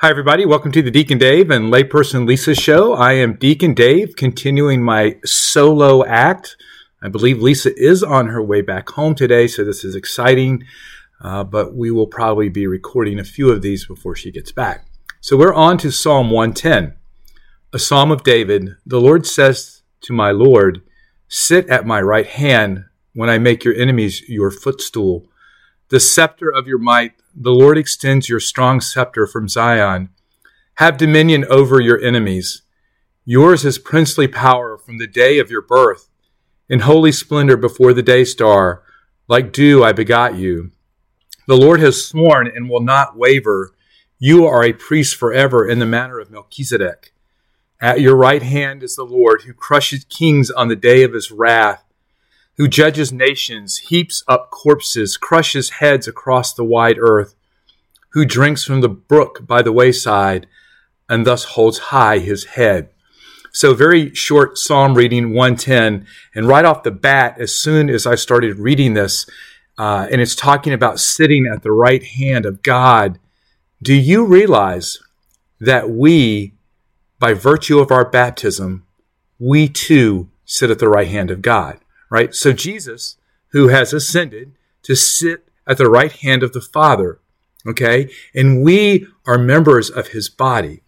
Hi, everybody. Welcome to the Deacon Dave and Layperson Lisa show. I am Deacon Dave, continuing my solo act. I believe Lisa is on her way back home today, so this is exciting, uh, but we will probably be recording a few of these before she gets back. So we're on to Psalm 110, a psalm of David. The Lord says to my Lord, Sit at my right hand when I make your enemies your footstool. The scepter of your might the Lord extends your strong scepter from Zion. Have dominion over your enemies. Yours is princely power from the day of your birth. In holy splendor before the day star, like dew I begot you. The Lord has sworn and will not waver. You are a priest forever in the manner of Melchizedek. At your right hand is the Lord who crushes kings on the day of his wrath who judges nations, heaps up corpses, crushes heads across the wide earth, who drinks from the brook by the wayside, and thus holds high his head. So, very short Psalm reading 110. And right off the bat, as soon as I started reading this, uh, and it's talking about sitting at the right hand of God, do you realize that we, by virtue of our baptism, we too sit at the right hand of God? Right? So Jesus, who has ascended to sit at the right hand of the Father, okay? And we are members of his body.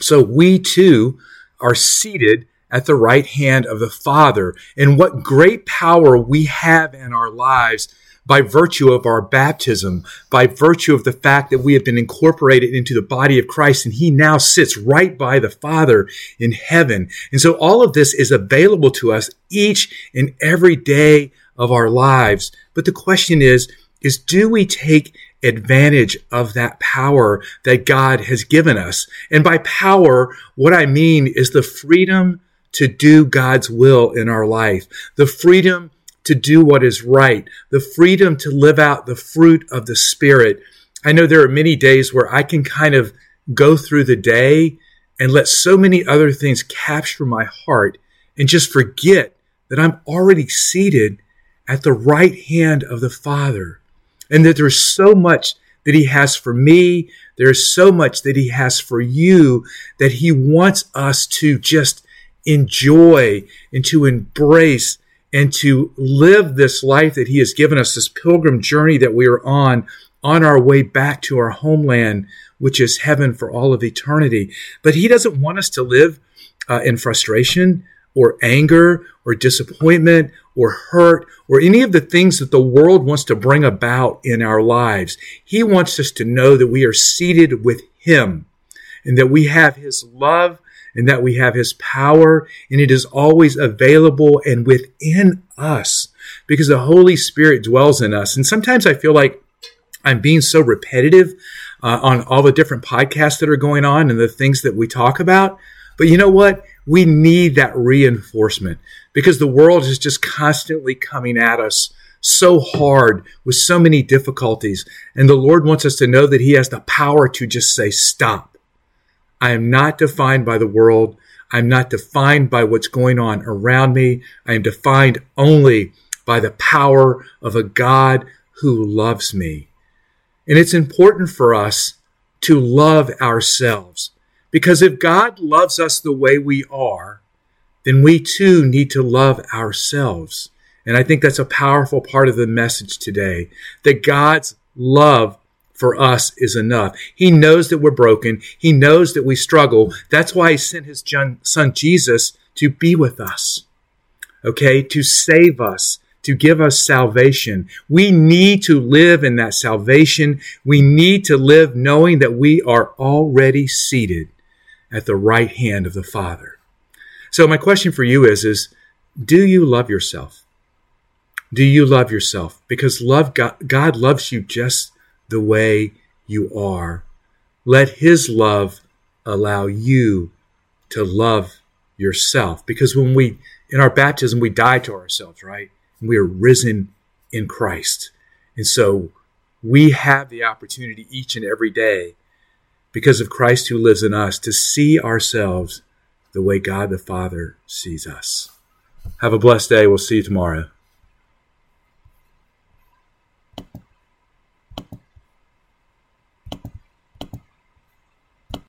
So we too are seated at the right hand of the Father. And what great power we have in our lives by virtue of our baptism, by virtue of the fact that we have been incorporated into the body of Christ and he now sits right by the Father in heaven. And so all of this is available to us each and every day of our lives. But the question is, is do we take advantage of that power that God has given us? And by power, what I mean is the freedom to do God's will in our life, the freedom to do what is right, the freedom to live out the fruit of the Spirit. I know there are many days where I can kind of go through the day and let so many other things capture my heart and just forget that I'm already seated at the right hand of the Father and that there's so much that He has for me. There's so much that He has for you that He wants us to just enjoy and to embrace and to live this life that He has given us, this pilgrim journey that we are on, on our way back to our homeland, which is heaven for all of eternity. But He doesn't want us to live uh, in frustration or anger or disappointment or hurt or any of the things that the world wants to bring about in our lives. He wants us to know that we are seated with Him and that we have His love and that we have his power and it is always available and within us because the Holy Spirit dwells in us. And sometimes I feel like I'm being so repetitive uh, on all the different podcasts that are going on and the things that we talk about. But you know what? We need that reinforcement because the world is just constantly coming at us so hard with so many difficulties. And the Lord wants us to know that He has the power to just say, stop. I am not defined by the world. I'm not defined by what's going on around me. I am defined only by the power of a God who loves me. And it's important for us to love ourselves because if God loves us the way we are, then we too need to love ourselves. And I think that's a powerful part of the message today that God's love for us is enough. He knows that we're broken. He knows that we struggle. That's why he sent his son Jesus to be with us. Okay. To save us, to give us salvation. We need to live in that salvation. We need to live knowing that we are already seated at the right hand of the Father. So my question for you is, is do you love yourself? Do you love yourself? Because love God, God loves you just the way you are. Let His love allow you to love yourself. Because when we, in our baptism, we die to ourselves, right? And we are risen in Christ. And so we have the opportunity each and every day, because of Christ who lives in us, to see ourselves the way God the Father sees us. Have a blessed day. We'll see you tomorrow.